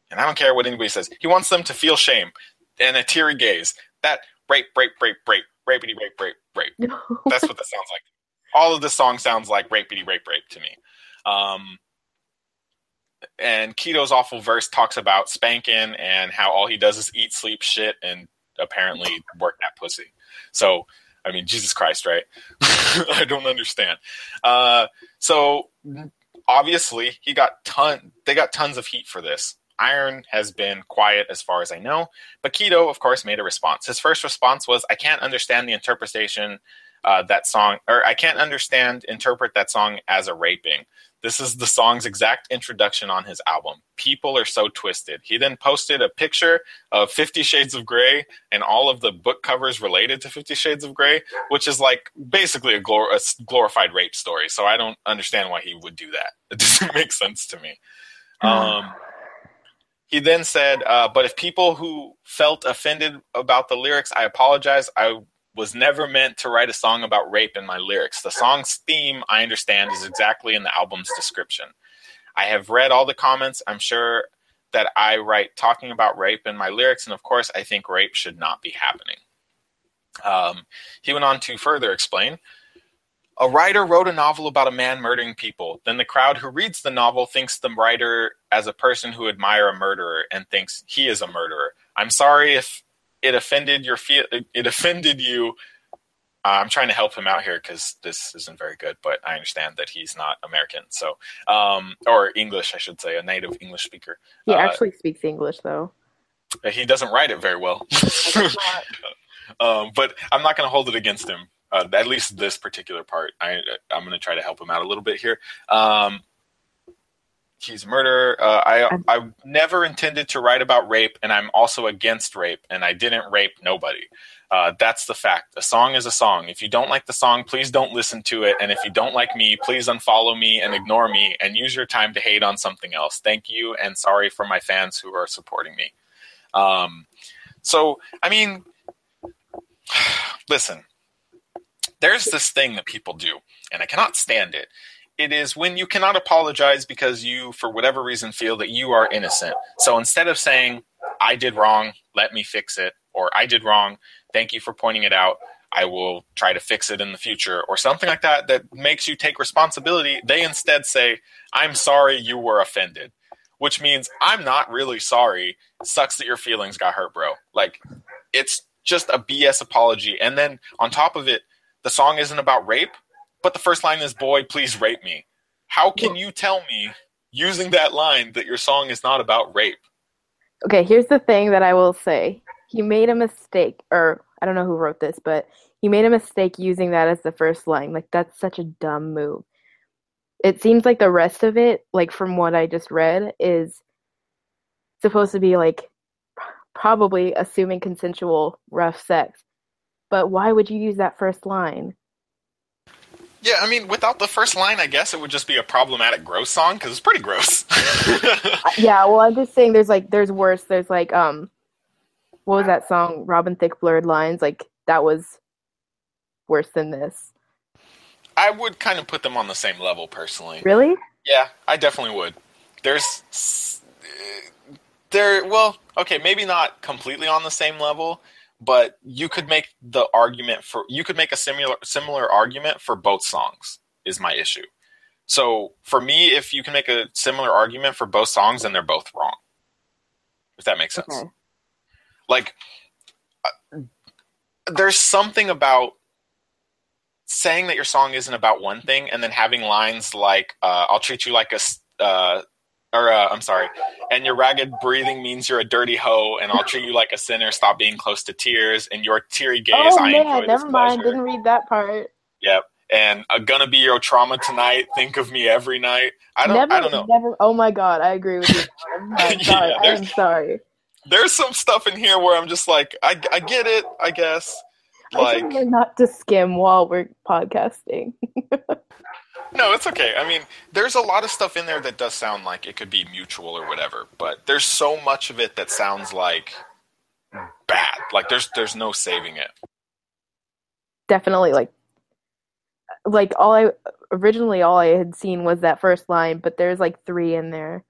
And I don't care what anybody says. He wants them to feel shame and a teary gaze. That rape, rape, rape, rape, rapey, rape, rape, rape. That's what that sounds like. All of the song sounds like rapey, rape, rape to me. Um, and Kidoh's awful verse talks about spanking and how all he does is eat, sleep, shit, and apparently work that pussy. So, I mean, Jesus Christ, right? I don't understand. Uh, so obviously, he got ton. They got tons of heat for this. Iron has been quiet as far as I know, but Kidoh, of course, made a response. His first response was, "I can't understand the interpretation uh, that song, or I can't understand interpret that song as a raping." This is the song's exact introduction on his album. People are so twisted. He then posted a picture of Fifty Shades of Grey and all of the book covers related to Fifty Shades of Grey, which is like basically a, glor- a glorified rape story. So I don't understand why he would do that. It doesn't make sense to me. Um, he then said, uh, "But if people who felt offended about the lyrics, I apologize. I was never meant to write a song about rape in my lyrics. The song's theme, I understand, is exactly in the album's description. I have read all the comments. I'm sure that I write talking about rape in my lyrics, and of course, I think rape should not be happening. Um, he went on to further explain a writer wrote a novel about a man murdering people. Then the crowd who reads the novel thinks the writer as a person who admire a murderer and thinks he is a murderer. I'm sorry if it offended your fe- it offended you. Uh, I'm trying to help him out here because this isn't very good, but I understand that he's not American, so um, or English, I should say, a native English speaker. He Uh, actually speaks English though. he doesn't write it very well. um, but I'm not going to hold it against him. Uh, at least this particular part. I, I'm going to try to help him out a little bit here. Um, he's a murderer. Uh, I I never intended to write about rape, and I'm also against rape, and I didn't rape nobody. Uh, that's the fact. A song is a song. If you don't like the song, please don't listen to it. And if you don't like me, please unfollow me and ignore me and use your time to hate on something else. Thank you, and sorry for my fans who are supporting me. Um, so, I mean, listen, there's this thing that people do, and I cannot stand it. It is when you cannot apologize because you, for whatever reason, feel that you are innocent. So instead of saying, I did wrong, let me fix it, or I did wrong, thank you for pointing it out, I will try to fix it in the future, or something like that that makes you take responsibility, they instead say, I'm sorry you were offended, which means I'm not really sorry. Sucks that your feelings got hurt, bro. Like, it's just a BS apology. And then on top of it, the song isn't about rape, but the first line is, Boy, please rape me. How can you tell me, using that line, that your song is not about rape? Okay, here's the thing that I will say. He made a mistake, or I don't know who wrote this, but he made a mistake using that as the first line. Like, that's such a dumb move. It seems like the rest of it, like from what I just read, is supposed to be like probably assuming consensual rough sex. But why would you use that first line? Yeah, I mean, without the first line, I guess it would just be a problematic gross song because it's pretty gross. yeah, well, I'm just saying there's like there's worse. There's like um, what was that song? Robin Thicke blurred lines. Like that was worse than this. I would kind of put them on the same level personally. Really? Yeah, I definitely would. There's there well, okay, maybe not completely on the same level, but you could make the argument for you could make a similar similar argument for both songs is my issue. So for me, if you can make a similar argument for both songs, then they're both wrong. If that makes sense. Okay. Like, uh, there's something about saying that your song isn't about one thing and then having lines like uh, "I'll treat you like a," uh, or uh, I'm sorry, and your ragged breathing means you're a dirty hoe, and I'll treat you like a sinner. Stop being close to tears, and your teary gaze. Oh I man, never mind. Didn't read that part. Yep. And uh, gonna be your trauma tonight. Think of me every night. I don't. never, I don't know. Never. Oh my god, I agree with you. Never mind. Sorry, Yeah, I there's- am sorry. There's some stuff in here where I'm just like, I, I get it. I guess. Like, her not to skim while we're podcasting. No, it's okay. I mean, there's a lot of stuff in there that does sound like it could be mutual or whatever, but there's so much of it that sounds like bad. Like there's there's no saving it. Definitely, like, like all I originally all I had seen was that first line, but there's like three in there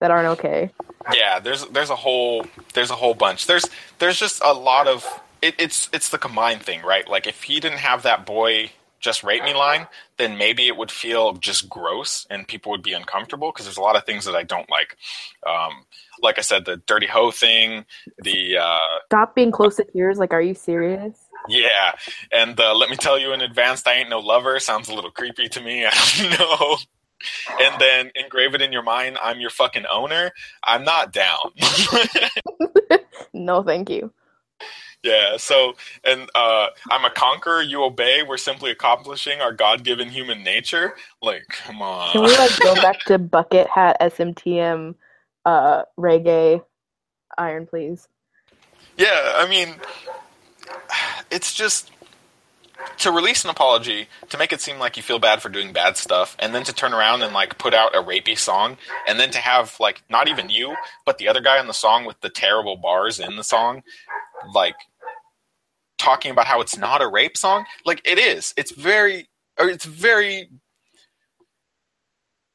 that aren't okay. Yeah, there's there's a whole there's a whole bunch. There's there's just a lot of it, it's it's the combined thing, right? Like if he didn't have that boy just rate me line, then maybe it would feel just gross and people would be uncomfortable because there's a lot of things that I don't like. Um, like I said, the dirty hoe thing, the uh, Stop being close to tears. Like, are you serious? Yeah, and uh, let me tell you in advance, I ain't no lover. Sounds a little creepy to me. I don't know. And then engrave it in your mind. I'm your fucking owner. I'm not down. No, thank you. Yeah. So, and uh, I'm a conqueror. You obey. We're simply accomplishing our God-given human nature. Like, come on. Can we like go back to bucket hat SMTM uh reggae iron please? Yeah, I mean, it's just to release an apology to make it seem like you feel bad for doing bad stuff, and then to turn around and like put out a rapey song, and then to have like not even you, but the other guy on the song with the terrible bars in the song, like talking about how it's not a rape song. Like it is. It's very, or it's very.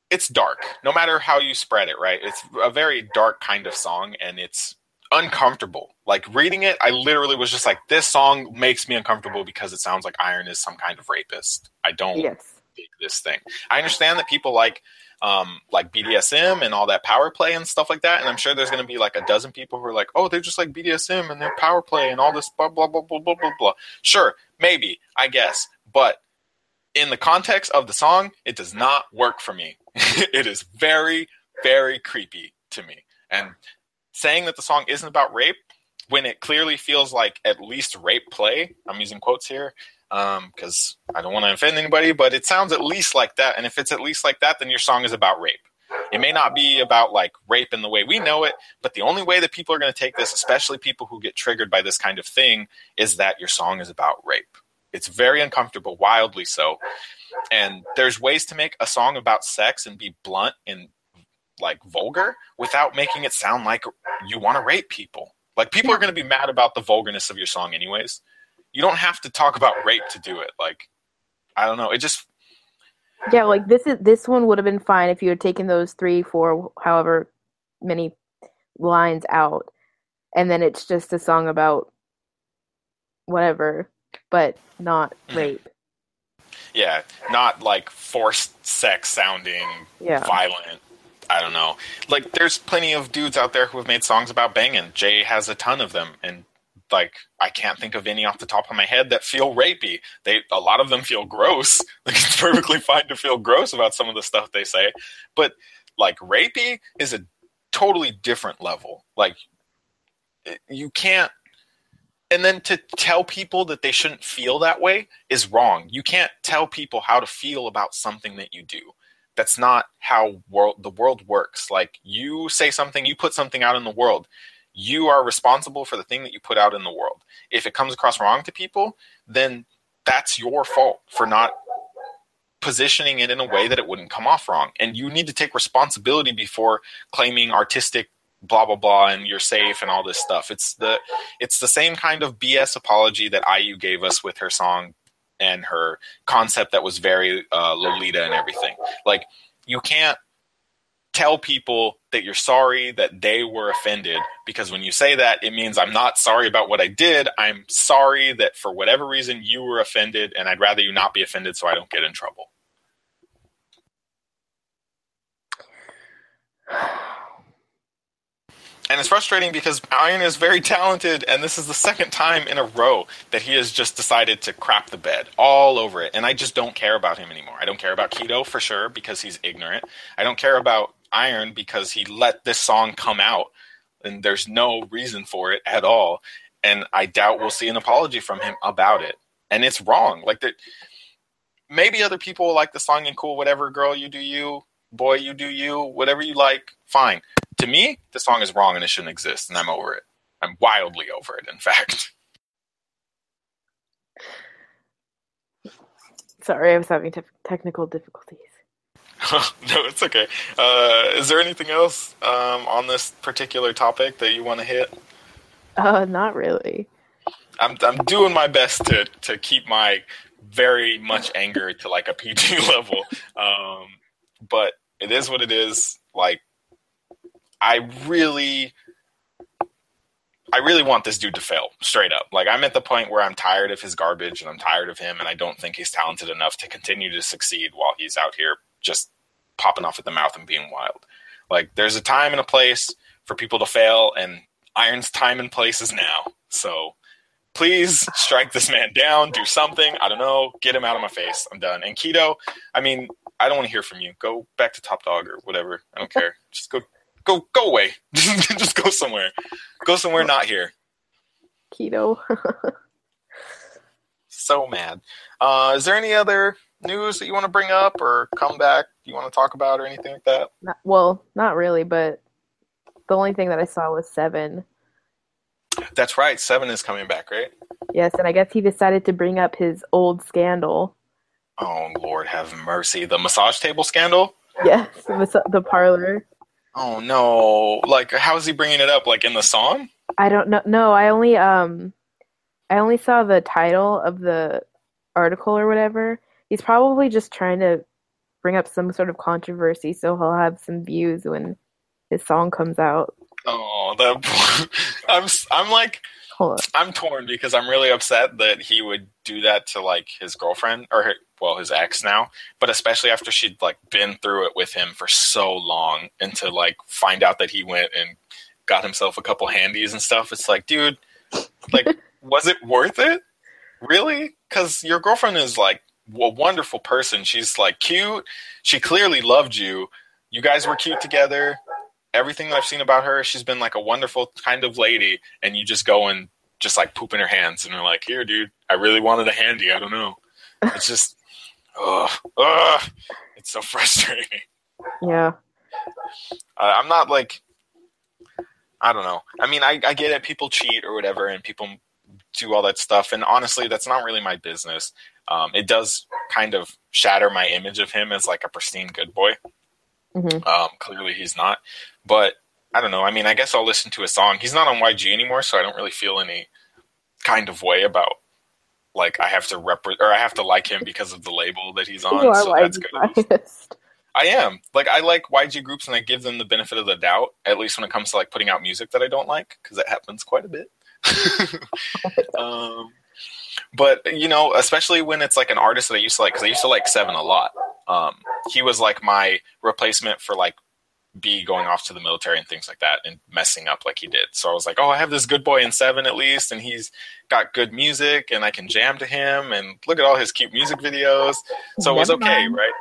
it's dark. No matter how you spread it, right? It's a very dark kind of song, and it's uncomfortable. Like reading it, I literally was just like, this song makes me uncomfortable because it sounds like Iron is some kind of rapist. I don't Yes. dig this thing. I understand that people like um, like BDSM and all that power play and stuff like that, and I'm sure there's going to be like a dozen people who are like, oh, they're just like BDSM and they're power play and all this blah blah blah blah blah blah blah. Sure, maybe I guess, but in the context of the song, it does not work for me. it is very very creepy to me, and saying that the song isn't about rape when it clearly feels like at least rape play. I'm using quotes here Um, because I don't want to offend anybody, but it sounds at least like that. And if it's at least like that, then your song is about rape. It may not be about like rape in the way we know it, but the only way that people are going to take this, especially people who get triggered by this kind of thing, is that your song is about rape. It's very uncomfortable, wildly so. And there's ways to make a song about sex and be blunt and like vulgar without making it sound like you want to rape people. Like people are going to be mad about the vulgarness of your song anyways. You don't have to talk about rape to do it. Like I don't know. It just Yeah, like this is this one would have been fine if you had taken those three, four, however many lines out, and then it's just a song about whatever, but not Mhm. rape. yeah, not like forced sex sounding Yeah. violent. I don't know. Like there's plenty of dudes out there who have made songs about banging. Jay has a ton of them and like I can't think of any off the top of my head that feel rapey. They a lot of them feel gross. Like it's perfectly fine to feel gross about some of the stuff they say, but like rapey is a totally different level. Like eh, you can't and then to tell people that they shouldn't feel that way is wrong. You can't tell people how to feel about something that you do. That's not how world the world works. Like you say something, you put something out in the world. You are responsible for the thing that you put out in the world. If it comes across wrong to people, then that's your fault for not positioning it in a way that it wouldn't come off wrong. And you need to take responsibility before claiming artistic blah blah blah and you're safe and all this stuff. It's the it's the same kind of BS apology that IU gave us with her song and her concept that was very uh, Lolita and everything. Like you can't tell people that you're sorry that they were offended because when you say that it means I'm not sorry about what I did. I'm sorry that for whatever reason you were offended and I'd rather you not be offended so I don't get in trouble. And it's frustrating because Iron is very talented, and this is the second time in a row that he has just decided to crap the bed all over it. And I just don't care about him anymore. I don't care about Kidoh for sure because he's ignorant. I don't care about Iron because he let this song come out, and there's no reason for it at all. And I doubt we'll see an apology from him about it. And it's wrong. Like that. Maybe other people like the song and cool, whatever. Girl, you do you. Boy, you do you. Whatever you like, fine to me, the song is wrong and it shouldn't exist, and I'm over it. I'm wildly over it, in fact. Sorry, I was having te- technical difficulties. no, it's okay. Uh, is there anything else um, on this particular topic that you want to hit? Uh, not really. I'm I'm doing my best to to keep my very much anger to like a PG level, um, but it is what it is. Like I really, I really want this dude to fail straight up. Like I'm at the point where I'm tired of his garbage and I'm tired of him, and I don't think he's talented enough to continue to succeed while he's out here just popping off at the mouth and being wild. Like there's a time and a place for people to fail, and Iron's time and place is now. So please strike this man down, do something. I don't know, get him out of my face. I'm done. And Kidoh, I mean, I don't want to hear from you. Go back to ToppDogg or whatever. I don't care. Just go go go away. Just go somewhere. Go somewhere not here. Kidoh. So mad. Uh, is there any other news that you want to bring up or come back you want to talk about or anything like that? Not, well, not really, but the only thing that I saw was Seven. That's right. Seven is coming back, right? Yes, and I guess he decided to bring up his old scandal. Oh Lord, have mercy. The massage table scandal. Yes, the, the parlor. Oh no! Like, how is he bringing it up? Like in the song? I don't know. No, I only um, I only saw the title of the article or whatever. He's probably just trying to bring up some sort of controversy, so he'll have some views when his song comes out. Oh, that I'm I'm like Hold on. I'm torn because I'm really upset that he would do that to like his girlfriend or her, well his ex now, but especially after she'd like been through it with him for so long and to like find out that he went and got himself a couple handies and stuff. It's like, dude, like was it worth it? Really? Cuz your girlfriend is like a wonderful person. She's like cute. She clearly loved you. You guys were cute together everything that I've seen about her, she's been like a wonderful kind of lady, and you just go and just like poop in her hands, and you're like, "Here, dude, I really wanted a handy. I don't know." It's just, ugh, ugh, it's so frustrating. Yeah. Uh, I'm not like, I don't know. I mean, I, I get it. People cheat or whatever, and people do all that stuff, and honestly, that's not really my business. Um, it does kind of shatter my image of him as like a pristine good boy. hmm Um, clearly, he's not. But I don't know. I mean, I guess I'll listen to a song. He's not on YG anymore, so I don't really feel any kind of way about like I have to rep or I have to like him because of the label that he's on. You are so that's good. biased. I am like I like YG groups and I give them the benefit of the doubt at least when it comes to like putting out music that I don't like because that happens quite a bit. um, but you know, especially when it's like an artist that I used to like because I used to like Seven a lot. Um, he was like my replacement for like B going off to the military and things like that and messing up like he did. So I was like, oh, I have this good boy in Seven at least, and he's got good music and I can jam to him and look at all his cute music videos. So it was okay, mind. right?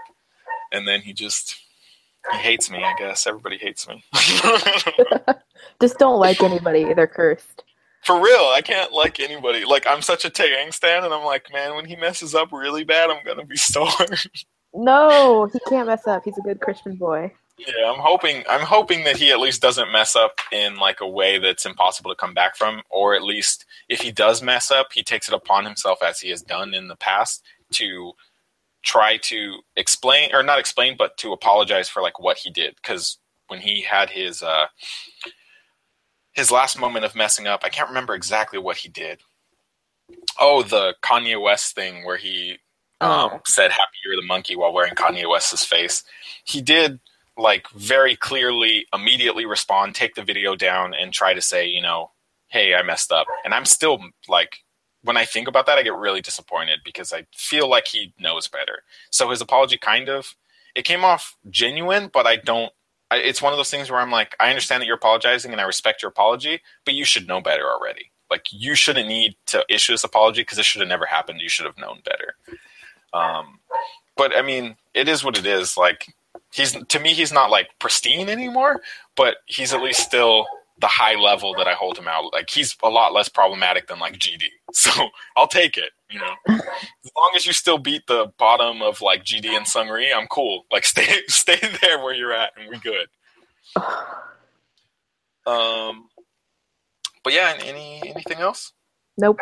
And then he just he hates me. I guess everybody hates me. Just don't like anybody. They're cursed. For real, I can't like anybody. Like I'm such a Taeyang stan, and I'm like, man, when he messes up really bad, I'm gonna be so. No, he can't mess up. He's a good Christian boy. Yeah, I'm hoping I'm hoping that he at least doesn't mess up in like a way that's impossible to come back from, or at least if he does mess up, he takes it upon himself as he has done in the past to try to explain or not explain, but to apologize for like what he did. Because when he had his uh, his last moment of messing up, I can't remember exactly what he did. Oh, the Kanye West thing where he um, Oh. said "Happy You're the Monkey" while wearing Kanye West's face. He did like very clearly immediately respond, take the video down, and try to say, you know, hey, I messed up. And I'm still like, when I think about that, I get really disappointed because I feel like he knows better. So his apology kind of it came off genuine, but I don't. It's one of those things where I'm like, I understand that you're apologizing and I respect your apology, but you should know better already. Like you shouldn't need to issue this apology because this should have never happened. You should have known better. Um, but I mean, it is what it is. Like he's to me, he's not like pristine anymore, but he's at least still the high level that I hold him out. Like he's a lot less problematic than like GD. So I'll take it. You know, as long as you still beat the bottom of like GD and Seungri, I'm cool. Like stay stay there where you're at, and we good. Um, but yeah, any anything else? Nope.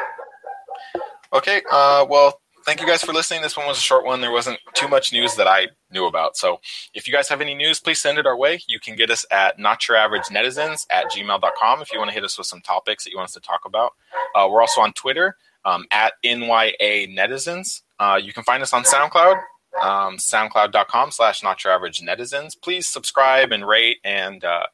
Okay. Uh, well, thank you guys for listening. This one was a short one. There wasn't too much news that I knew about. So if you guys have any news, please send it our way. You can get us at not your average netizens at gmail.com if you want to hit us with some topics that you want us to talk about. Uh, we're also on Twitter um, at NYA netizens. Uh, you can find us on SoundCloud, um, soundcloud.com slash not your average netizens. Please subscribe and rate and uh,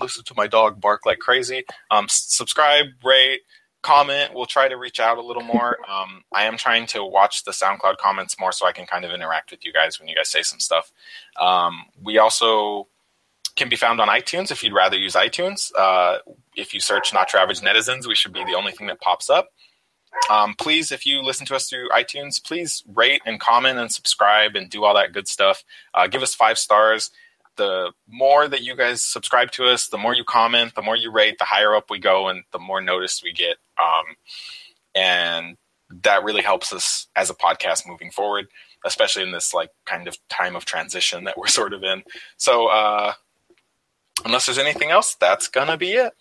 listen to my dog bark like crazy. Um, subscribe, rate, comment. We'll try to reach out a little more. Um, I am trying to watch the SoundCloud comments more so I can kind of interact with you guys when you guys say some stuff. Um, we also can be found on iTunes if you'd rather use iTunes. Uh, if you search Not Your Average Netizens, we should be the only thing that pops up. Um, please, if you listen to us through iTunes, please rate and comment and subscribe and do all that good stuff. Uh, give us five stars. The more that you guys subscribe to us, the more you comment, the more you rate, the higher up we go, and the more notice we get. Um, and that really helps us as a podcast moving forward, especially in this like kind of time of transition that we're sort of in. So, uh, unless there's anything else, that's gonna be it.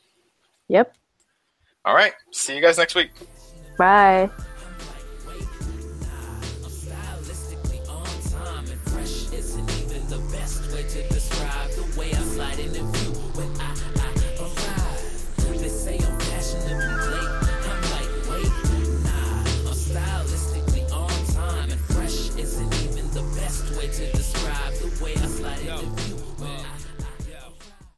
Yep. All right. See you guys next week. Bye.